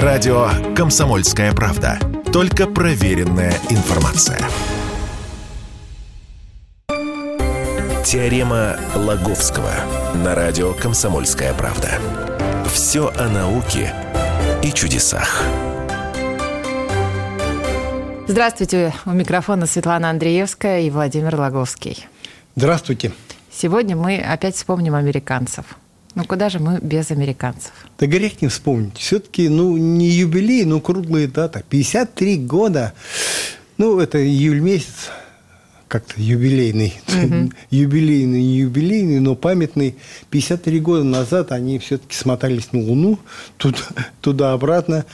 Радио «Комсомольская правда». Только проверенная информация. Теорема Лаговского на радио «Комсомольская правда». Все о науке и чудесах. Здравствуйте. У микрофона Светлана Андреевская и Владимир Лаговский. Здравствуйте. Сегодня мы опять вспомним американцев. Ну, куда же мы без американцев? Да грех не вспомнить. Все-таки, ну, не юбилей, но круглая дата. 53 года. Ну, это июль месяц, как-то юбилейный. Угу. юбилейный, не юбилейный, но памятный. 53 года назад они все-таки смотались на Луну, туда-обратно.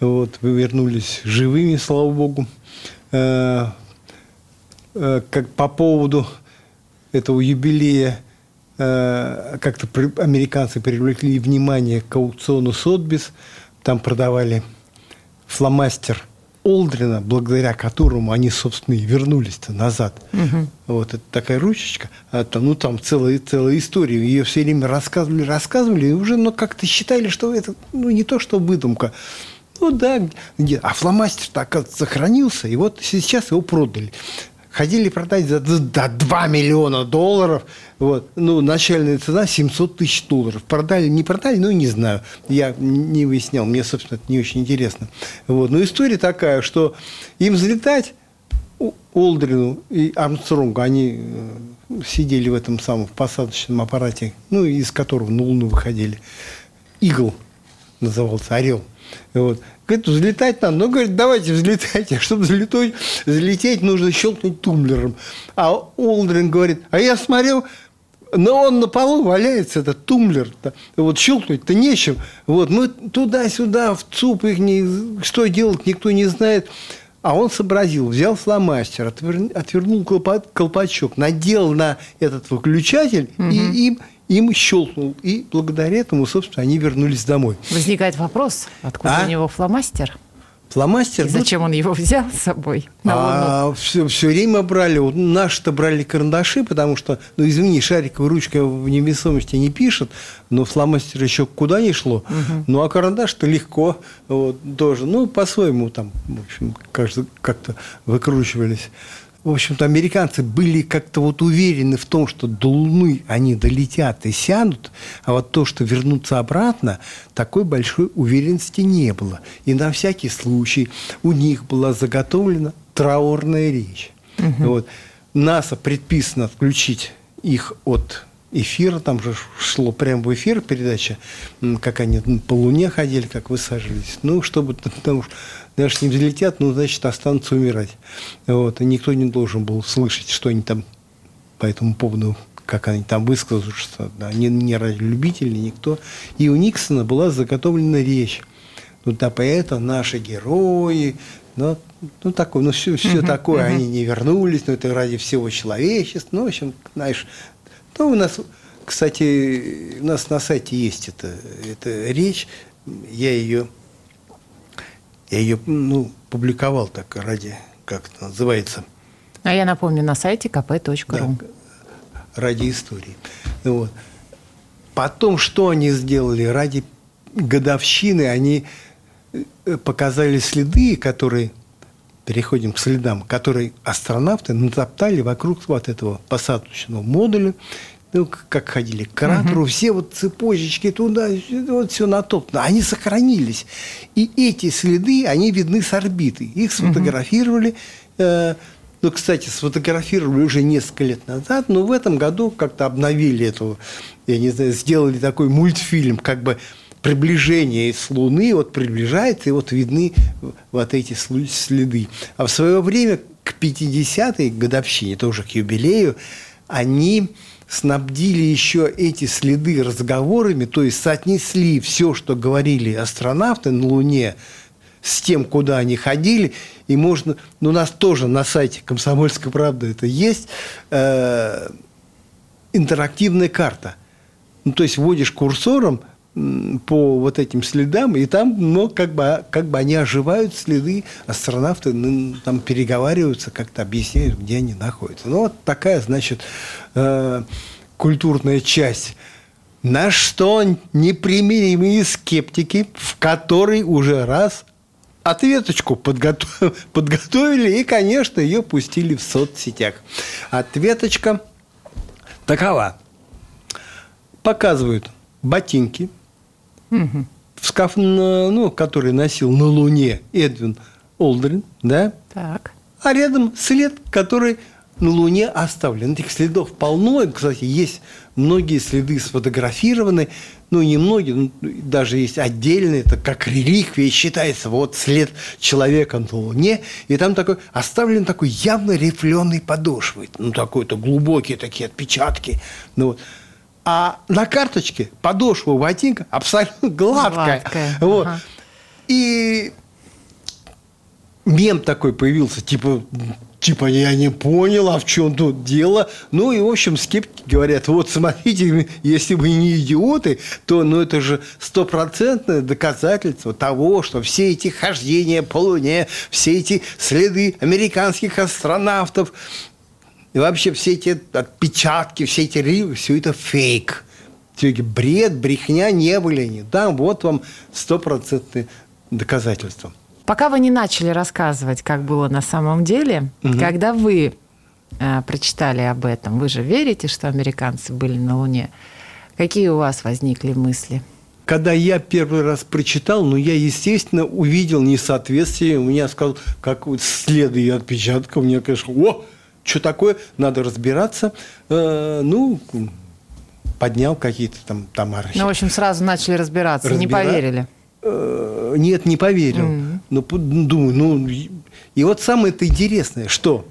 Вот, вернулись живыми, слава богу. Э, э, как по поводу этого юбилея Э, как-то американцы привлекли внимание к аукциону Сотбис. Там продавали фломастер Олдрина, благодаря которому они, собственно, и вернулись-то назад. Угу. Вот это такая ручечка. А там, ну, там целая, целая история. Ее все время рассказывали, рассказывали, и уже ну, как-то считали, что это ну, не то, что выдумка. Ну да, где? а фломастер-то, оказывается, сохранился, и вот сейчас его продали хотели продать за, за 2 миллиона долларов. Вот. Ну, начальная цена 700 тысяч долларов. Продали, не продали, ну, не знаю. Я не выяснял, мне, собственно, это не очень интересно. Вот. Но история такая, что им взлетать Олдрину и Армстронгу, они э, сидели в этом самом посадочном аппарате, ну, из которого на Луну выходили. Игл назывался, орел. Вот. Говорит, взлетать надо. Ну, говорит, давайте взлетайте. Чтобы взлетать, взлететь, нужно щелкнуть тумблером. А Олдрин говорит, а я смотрел, но он на полу валяется, этот тумблер-то. Вот щелкнуть-то нечем. Вот мы туда-сюда, в ЦУП их не... Что делать, никто не знает. А он сообразил, взял фломастер, отвернул колпачок, надел на этот выключатель угу. и им им щелкнул. И благодаря этому, собственно, они вернулись домой. Возникает вопрос, откуда а? у него фломастер? Фломастер. И зачем он его взял с собой? А, все, все время брали. Вот наши-то брали карандаши, потому что, ну, извини, шариковой ручкой в невесомости не пишет, но фломастер еще куда не шло. Угу. Ну, а карандаш-то легко вот, тоже. Ну, по-своему там, в общем, как-то выкручивались в общем-то, американцы были как-то вот уверены в том, что до Луны они долетят и сядут, а вот то, что вернуться обратно, такой большой уверенности не было. И на всякий случай у них была заготовлена траурная речь. Угу. Вот. НАСА предписано отключить их от эфира, там же шло прямо в эфир передача, как они по Луне ходили, как высаживались. Ну, чтобы потому что даже не взлетят, ну, значит, останутся умирать. Вот. И никто не должен был слышать, что они там по этому поводу как они там высказываются, да, не, не любители, никто. И у Никсона была заготовлена речь. Ну, да, поэтому наши герои, ну, ну такое, ну, все, все uh-huh, такое, uh-huh. они не вернулись, но это ради всего человечества. Ну, в общем, знаешь, ну, у нас, кстати, у нас на сайте есть эта, эта речь, я ее я ее ну, публиковал так ради, как это называется. А я напомню, на сайте kp.ru. Да, ради истории. Вот. Потом, что они сделали? Ради годовщины они э, показали следы, которые переходим к следам, которые астронавты натоптали вокруг вот этого посадочного модуля ну, как ходили к кратеру, угу. все вот цепочечки туда, вот все натоптано, они сохранились. И эти следы, они видны с орбиты. Их сфотографировали. Э, ну, кстати, сфотографировали уже несколько лет назад, но в этом году как-то обновили эту, я не знаю, сделали такой мультфильм, как бы приближение с Луны, вот приближается, и вот видны вот эти следы. А в свое время, к 50-й годовщине, тоже к юбилею, они снабдили еще эти следы разговорами, то есть соотнесли все, что говорили астронавты на Луне, с тем, куда они ходили, и можно, ну, у нас тоже на сайте «Комсомольской правды» это есть, э, интерактивная карта. Ну, то есть вводишь курсором – по вот этим следам, и там, ну, как бы, как бы они оживают следы, астронавты ну, там переговариваются, как-то объясняют, где они находятся. Ну, вот такая, значит, э, культурная часть На что непримиримые скептики, в который уже раз ответочку подготов... подготовили и, конечно, ее пустили в соцсетях. Ответочка такова. Показывают ботинки, угу. скаф... ну, который носил на Луне Эдвин Олдрин, да? Так. А рядом след, который на Луне оставлен. Этих следов полно. Кстати, есть многие следы сфотографированы. Ну, не многие, ну, даже есть отдельные, это как реликвия считается. Вот след человека на Луне. И там такой оставлен такой явно рифленый подошвой. Ну, такой-то глубокие такие отпечатки. Ну, вот. А на карточке подошва ботинка абсолютно гладкая. гладкая. Вот. Ага. И мем такой появился, типа типа, я не понял, а в чем тут дело? Ну, и, в общем, скептики говорят, вот, смотрите, если вы не идиоты, то, ну, это же стопроцентное доказательство того, что все эти хождения по Луне, все эти следы американских астронавтов, и вообще все эти отпечатки, все эти ривы, все это фейк. Все эти бред, брехня не были они. Да, вот вам стопроцентное доказательство. Пока вы не начали рассказывать, как было на самом деле, угу. когда вы э, прочитали об этом, вы же верите, что американцы были на Луне? Какие у вас возникли мысли? Когда я первый раз прочитал, ну, я, естественно, увидел несоответствие. У меня сказал, как вот следы отпечатков. У меня, конечно, о, что такое, надо разбираться. Э, ну, поднял какие-то там томары. Ну, в общем, сразу начали разбираться, Разбира... не поверили. Э, нет, не поверил. Mm-hmm. Ну, думаю, ну... И вот самое-то интересное, что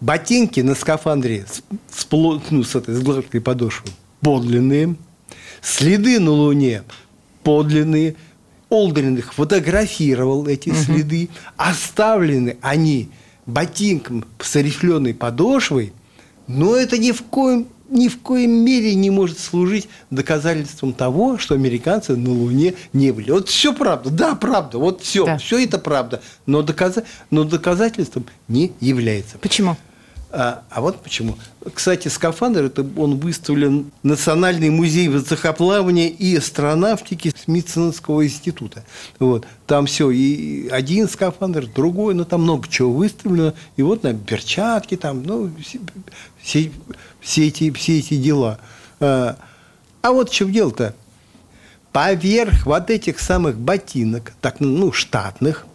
ботинки на скафандре с, с, ну, с этой с гладкой подошвой подлинные, следы на Луне подлинные, Олдрин их фотографировал, эти угу. следы, оставлены они ботинком с рифленой подошвой, но это ни в коем ни в коем мере не может служить доказательством того, что американцы на Луне не были. Вот все правда, да, правда, вот все, да. все это правда, но, доказа... но доказательством не является. Почему? А, а вот почему. Кстати, скафандр это он выставлен в Национальный музей воздухоплавания и астронавтики Смитсонского института. Вот. Там все, и один скафандр, другой, но там много чего выставлено. И вот на перчатки, там, ну, все, все, эти, все эти дела. А, а вот в чем дело-то. Поверх вот этих самых ботинок, так, ну, штатных,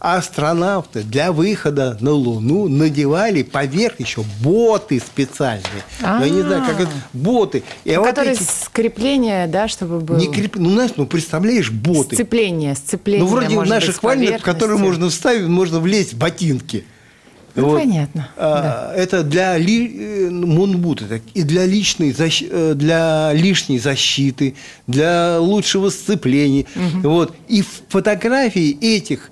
астронавты для выхода на Луну надевали поверх еще боты специальные. А-а-а. Я не знаю, как это боты. И ну, вот которые эти... скрепление, да, чтобы было. Не креп... Ну, знаешь, ну представляешь, боты. Сцепление, сцепление. Ну, вроде наших вальных, которые можно вставить, можно влезть в ботинки. Ну, вот. понятно. А, да. Это для ли, э, мунбут, это и для личной защ, э, для лишней защиты, для лучшего сцепления. Угу. Вот. И фотографии этих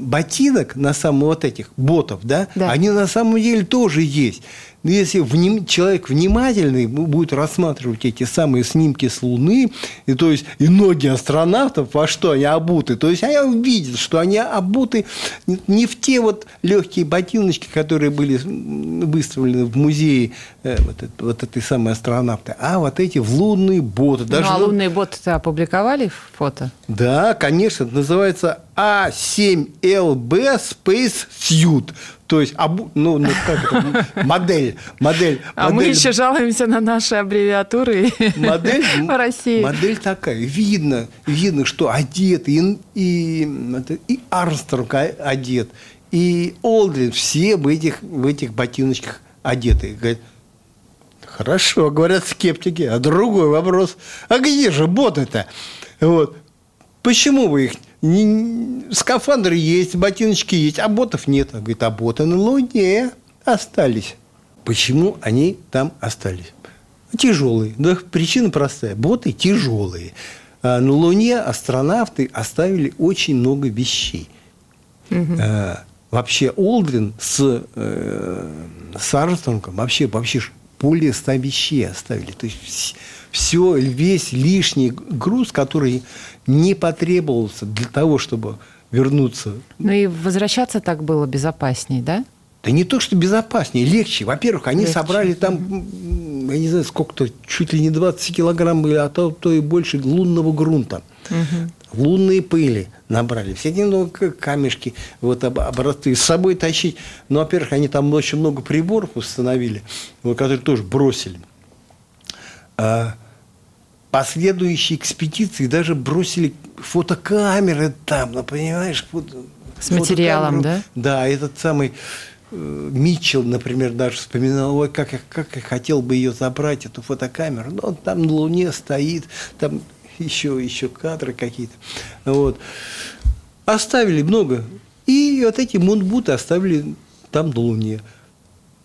ботинок на самом вот этих ботов, да, да, они на самом деле тоже есть. Но если вним, человек внимательный будет рассматривать эти самые снимки с Луны, и то есть и ноги астронавтов, во что они обуты, то есть они увидят, что они обуты не в те вот легкие ботиночки, которые были выставлены в музее э, вот, это, вот этой самой астронавты, а вот эти в лунные боты. Даже, ну, а лунные боты-то опубликовали фото? Да, конечно, это называется А7LB Space Suit. То есть, обу... ну, ну как это? Модель. Модель. А модель. мы еще жалуемся на наши аббревиатуры модель, в России. Модель такая. Видно, видно, что одет, и, и, и Армстронг одет, и Олдрин, все в этих, в этих ботиночках одеты. Говорят, хорошо, говорят скептики. А другой вопрос, а где же боты-то? Вот. Почему вы их не, скафандры есть, ботиночки есть, а ботов нет. А говорит, а боты на Луне остались. Почему они там остались? Тяжелые. Да, причина простая. Боты тяжелые. А на Луне астронавты оставили очень много вещей. Угу. А, вообще Олдрин с, э, с Армстронгом вообще, вообще более 100 вещей оставили. То есть все, весь лишний груз, который не потребовался для того, чтобы вернуться. Ну и возвращаться так было безопасней, да? Да не то, что безопаснее, легче. Во-первых, они легче. собрали там я не знаю, сколько-то, чуть ли не 20 килограмм были, а то, то и больше лунного грунта. Угу. Лунные пыли набрали. Все эти ну, камешки, вот образцы с собой тащить. Ну, во-первых, они там очень много приборов установили, которые тоже бросили. А последующие экспедиции даже бросили фотокамеры там, ну, понимаешь? Фото, с материалом, да? Да, этот самый Э, Митчелл, например, даже вспоминал, ой, как я, как я хотел бы ее забрать, эту фотокамеру. Но он там на Луне стоит, там еще, еще кадры какие-то. Вот. Оставили много. И вот эти мунбуты оставили там на Луне.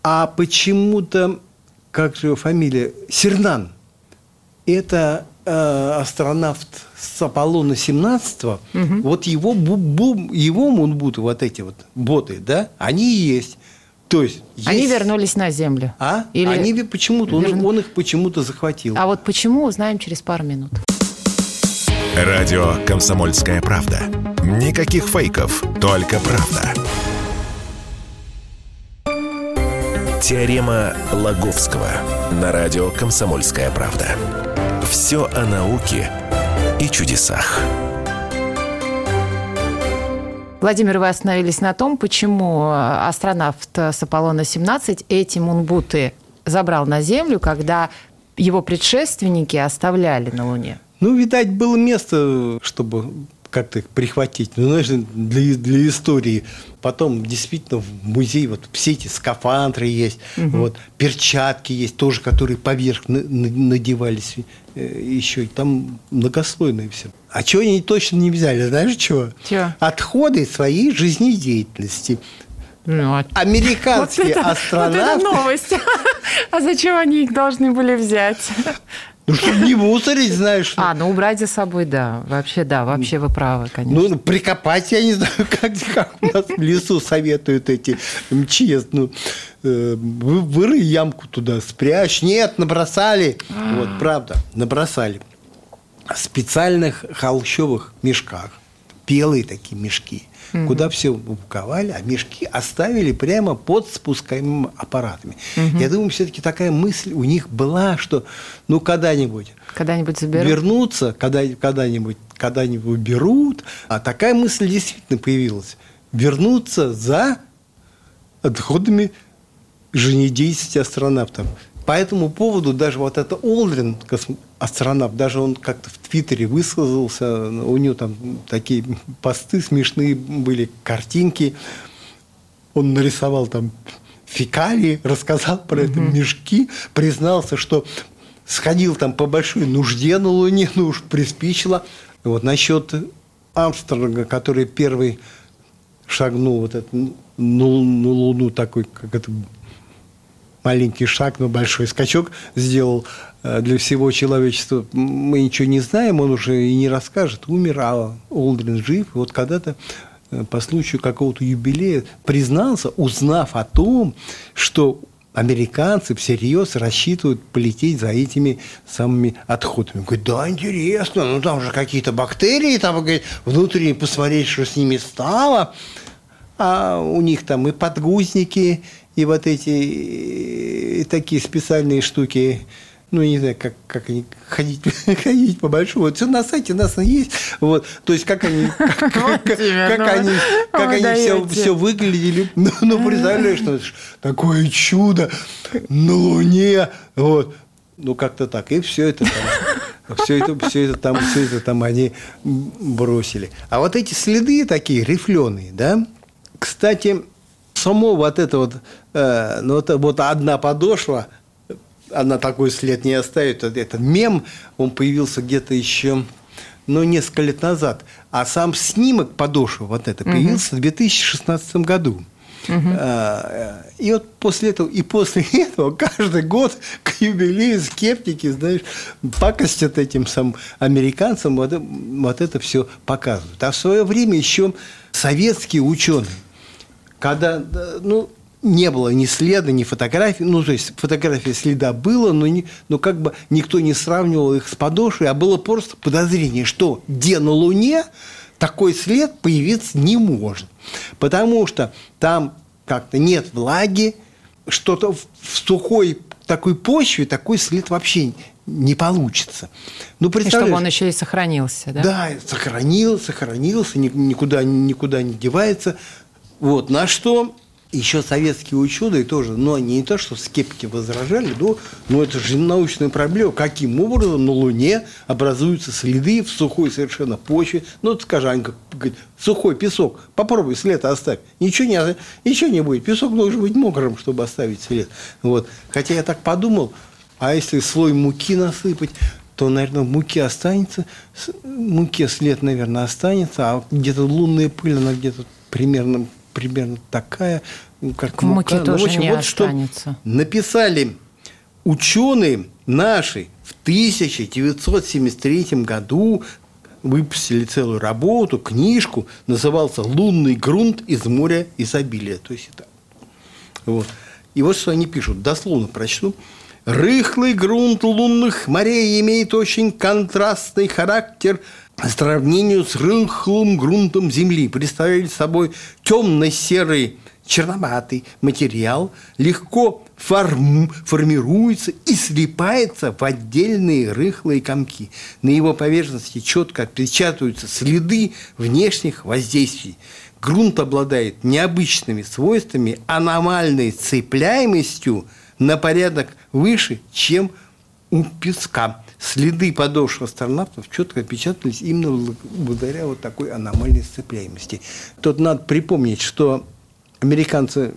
А почему-то, как же его фамилия, Сернан, это э, астронавт с Аполлона 17 угу. вот его, бу, бу, его мунбуты, вот эти вот боты, да, они есть. То есть, Они вернулись на Землю. А? Или... Они почему-то, Верну... он, он их почему-то захватил. А вот почему, узнаем через пару минут. Радио «Комсомольская правда». Никаких фейков, только правда. Теорема Лаговского на радио «Комсомольская правда». Все о науке и чудесах. Владимир, вы остановились на том, почему астронавт с Аполлона-17 эти мунбуты забрал на Землю, когда его предшественники оставляли на Луне. Ну, видать, было место, чтобы как-то их прихватить. Ну, знаешь, для, для истории. Потом действительно в музей вот все эти скафандры есть, угу. вот, перчатки есть тоже, которые поверх на, на, надевались э, еще. Там многослойное все. А чего они точно не взяли? Знаешь, чего? Чего? Отходы своей жизнедеятельности. Ну, а... Американские вот это, астронавты... Вот это новость. А зачем они их должны были взять? Ну, чтобы не мусорить, знаешь. А, ну убрать за собой, да. Вообще, да, вообще вы правы, конечно. Ну, прикопать, я не знаю, как, как у нас в лесу советуют эти МЧС. Ну, э, вырой ямку туда, спрячь. Нет, набросали. Вот, правда, набросали. В специальных холщовых мешках. Белые такие мешки угу. куда все упаковали, а мешки оставили прямо под спускаемыми аппаратами. Угу. Я думаю, все-таки такая мысль у них была, что ну когда-нибудь когда-нибудь заберут. вернуться, когда, когда-нибудь когда-нибудь берут, а такая мысль действительно появилась. Вернуться за отходами жизнедеятельности астронавтов. По этому поводу даже вот это Олдрин, астронавт, даже он как-то в Твиттере высказался, у него там такие посты смешные были, картинки. Он нарисовал там фекалии, рассказал про это мешки, признался, что сходил там по большой нужде на Луне, ну уж приспичило. Вот насчет Армстронга, который первый шагнул вот это, на Луну такой, как это маленький шаг, но большой скачок сделал э, для всего человечества. Мы ничего не знаем, он уже и не расскажет. Умер, а Олдрин жив. Вот когда-то э, по случаю какого-то юбилея признался, узнав о том, что американцы всерьез рассчитывают полететь за этими самыми отходами. Говорит, да, интересно, ну там же какие-то бактерии, там, говорит, внутренне посмотреть, что с ними стало. А у них там и подгузники, и вот эти и такие специальные штуки, ну, не знаю, как, как они ходить, ходить по большому. Вот все на сайте у нас есть. Вот, то есть, как они, как, как, как ну, они, как они все, все выглядели. Ну, ну, представляешь, что такое чудо на Луне. Вот. Ну, как-то так. И все это там. Все это, все это там, все это там они бросили. А вот эти следы такие рифленые, да, кстати, само вот это вот, э, ну, это вот одна подошва, она такой след не оставит. Это мем, он появился где-то еще, ну, несколько лет назад. А сам снимок подошвы вот это появился угу. в 2016 году. Угу. И вот после этого, и после этого каждый год к юбилею скептики, знаешь, пакостят этим самым американцам, вот, вот это все показывают. А в свое время еще советские ученые когда, ну, не было ни следа, ни фотографий. Ну, то есть фотография следа было, но, не, но как бы никто не сравнивал их с подошвой, а было просто подозрение, что где на Луне такой след появиться не может. Потому что там как-то нет влаги, что-то в сухой такой почве такой след вообще не получится. Ну, и чтобы он еще и сохранился, да? Да, сохранился, сохранился, никуда, никуда не девается. Вот, на что еще советские ученые тоже, но не то, что скептики возражали, но, но это же научная проблема. Каким образом на Луне образуются следы в сухой совершенно почве? Ну, вот скажи, Анька, сухой песок, попробуй след оставь. Ничего не, ничего не будет. Песок должен быть мокрым, чтобы оставить след. Вот. Хотя я так подумал, а если слой муки насыпать, то, наверное, в муке останется, в муке след, наверное, останется, а где-то лунная пыль, она где-то примерно примерно такая, как в муке мука. тоже ну, в общем, не вот останется. Что написали ученые наши в 1973 году выпустили целую работу, книжку, назывался «Лунный грунт из моря изобилия». То есть это вот. И вот что они пишут, дословно прочту. Рыхлый грунт лунных морей имеет очень контрастный характер – сравнению с рыхлым грунтом Земли представляет собой темно-серый черноватый материал, легко форм, формируется и слипается в отдельные рыхлые комки. На его поверхности четко отпечатываются следы внешних воздействий. Грунт обладает необычными свойствами, аномальной цепляемостью на порядок выше, чем у песка следы подошв астронавтов четко отпечатались именно благодаря вот такой аномальной сцепляемости. Тут надо припомнить, что американцы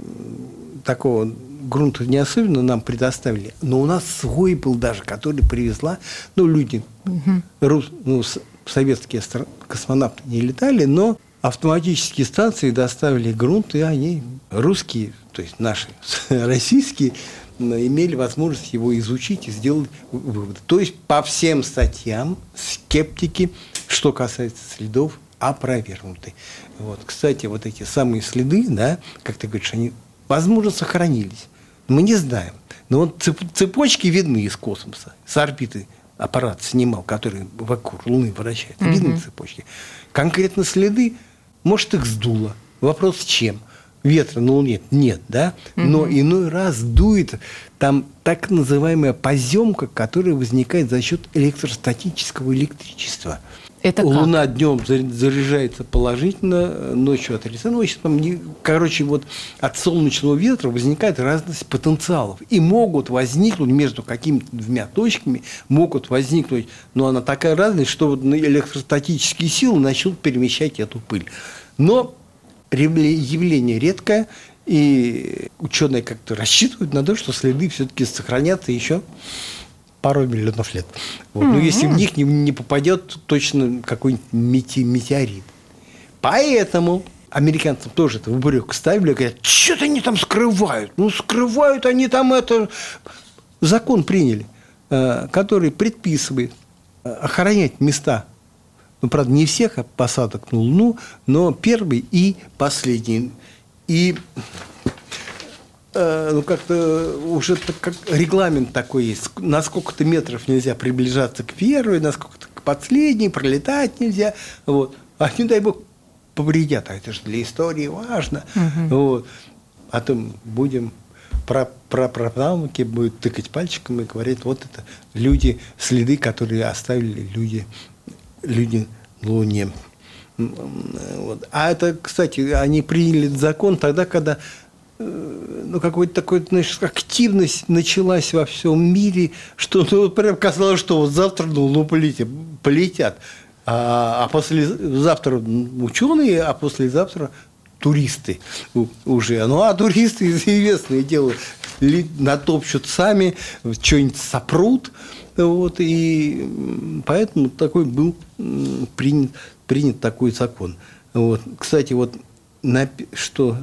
такого грунта не особенно нам предоставили, но у нас свой был даже, который привезла, ну, люди, угу. рус, ну, советские космонавты не летали, но автоматические станции доставили грунт, и они, русские, то есть наши, российские, имели возможность его изучить и сделать выводы. То есть по всем статьям скептики, что касается следов, опровергнуты. Вот. Кстати, вот эти самые следы, да, как ты говоришь, они, возможно, сохранились. Мы не знаем. Но вот цепочки видны из космоса, с орбиты аппарат снимал, который вокруг Луны вращает. Видны цепочки. Конкретно следы, может, их сдуло. Вопрос чем? Ветра на Луне нет, да, но угу. иной раз дует там так называемая поземка, которая возникает за счет электростатического электричества. Это Луна как? днем заряжается положительно, ночью отрицательно. Ну, там, короче, вот от солнечного ветра возникает разность потенциалов. И могут возникнуть между какими-то двумя точками, могут возникнуть, но она такая разность, что вот электростатические силы начнут перемещать эту пыль. Но явление редкое, и ученые как-то рассчитывают на то, что следы все-таки сохранятся еще пару миллионов лет. Вот. Но если в них не, не попадет точно какой-нибудь метеорит. Поэтому американцам тоже это в упрек ставили, говорят, что-то они там скрывают. Ну, скрывают они там это... Закон приняли, э, который предписывает э, охранять места ну, правда, не всех посадок на Луну, но первый и последний. И э, ну, как-то уже как регламент такой есть. На сколько-то метров нельзя приближаться к первой, на сколько-то к последней, пролетать нельзя. Вот. А не дай бог повредят, а это же для истории важно. Угу. Вот. А то будем про про правнуки будут тыкать пальчиком и говорить, вот это люди, следы, которые оставили люди люди Луне. Вот. А это, кстати, они приняли закон тогда, когда э, ну, какой-то такой, знаешь, активность началась во всем мире, что ну, прям казалось, что вот завтра на Луну полетят. полетят. А, а послезавтра ученые, а послезавтра туристы уже. Ну, а туристы известное дело, натопчут сами, что-нибудь сопрут, вот, и поэтому такой был принят, принят такой закон. Вот. Кстати, вот что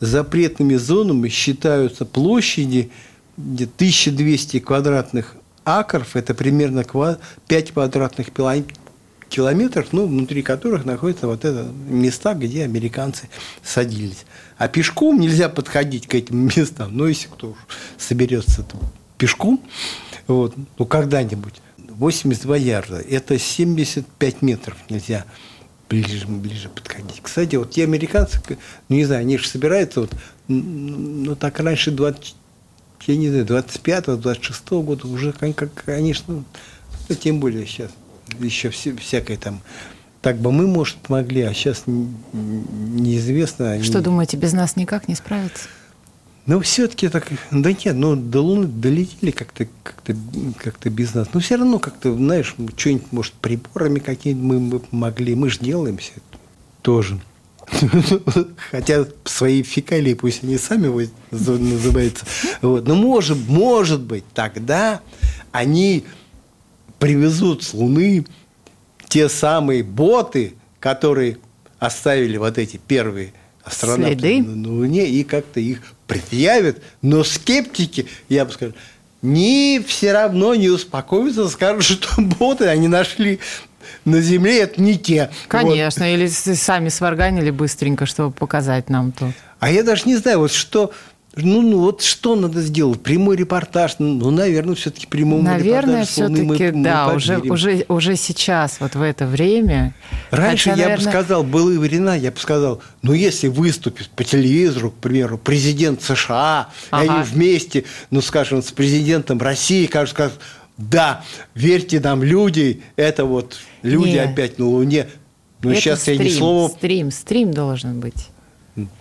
запретными зонами считаются площади, где 1200 квадратных акров, это примерно 5 квадратных километров, ну, внутри которых находятся вот это места, где американцы садились. А пешком нельзя подходить к этим местам. Но если кто соберется пешком, вот, ну, когда-нибудь. 82 ярда. Это 75 метров нельзя ближе, ближе подходить. Кстати, вот те американцы, ну, не знаю, они же собираются, вот, ну, так раньше 20, я не знаю, 25-26 года уже, конечно, ну, тем более сейчас еще все, всякое там так бы мы, может, помогли, а сейчас неизвестно. Что думаете, без нас никак не справиться? Ну, все-таки так, да нет, ну, до Луны долетели как-то как как без нас. Но все равно как-то, знаешь, что-нибудь, может, приборами какими-нибудь мы могли. Мы же делаем все это тоже. Хотя свои фекалии, пусть они сами называются. Вот. Но может, может быть, тогда они привезут с Луны те самые боты, которые оставили вот эти первые астронавты Следы. на Луне и как-то их предъявят. Но скептики, я бы сказал, не все равно не успокоятся, скажут, что боты они нашли на Земле, это не те. Конечно, вот. или сами сварганили быстренько, чтобы показать нам то. А я даже не знаю, вот что ну, ну вот что надо сделать? Прямой репортаж? Ну, ну наверное, все-таки прямому Наверное, все-таки, да, мы уже, уже, уже сейчас, вот в это время. Раньше Хотя, я наверное... бы сказал, было времена, я бы сказал, ну, если выступит по телевизору, к примеру, президент США, ага. и они вместе, ну, скажем, с президентом России, скажут, скажут да, верьте нам, люди, это вот люди Нет. опять на Луне. Это сейчас стрим, я ни слова... Стрим, стрим должен быть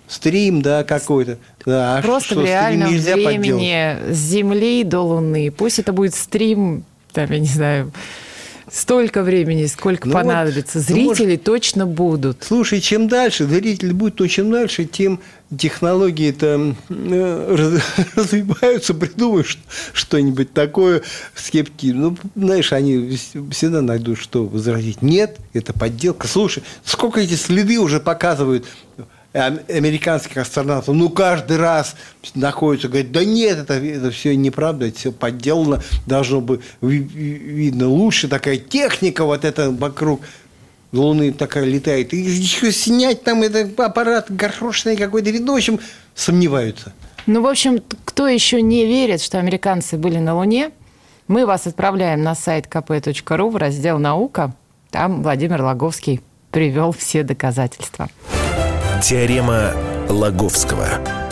стрим, да, какой-то. Да, а Просто что, в реальном времени с Земли до Луны. Пусть это будет стрим, там, я не знаю, столько времени, сколько ну понадобится. Вот, Зрители может, точно будут. Слушай, чем дальше зрители будут, но чем дальше, тем технологии там э, развиваются, придумаешь что-нибудь такое, скептики. Ну, знаешь, они всегда найдут, что возразить. Нет, это подделка. Слушай, сколько эти следы уже показывают американских астронавтов, ну, каждый раз находится, говорит, да нет, это, это все неправда, это все подделано, должно быть видно лучше, такая техника вот эта вокруг Луны такая летает, и еще снять там этот аппарат горошный какой-то, в общем, сомневаются. Ну, в общем, кто еще не верит, что американцы были на Луне, мы вас отправляем на сайт kp.ru в раздел «Наука». Там Владимир Логовский привел все доказательства. Теорема Лаговского.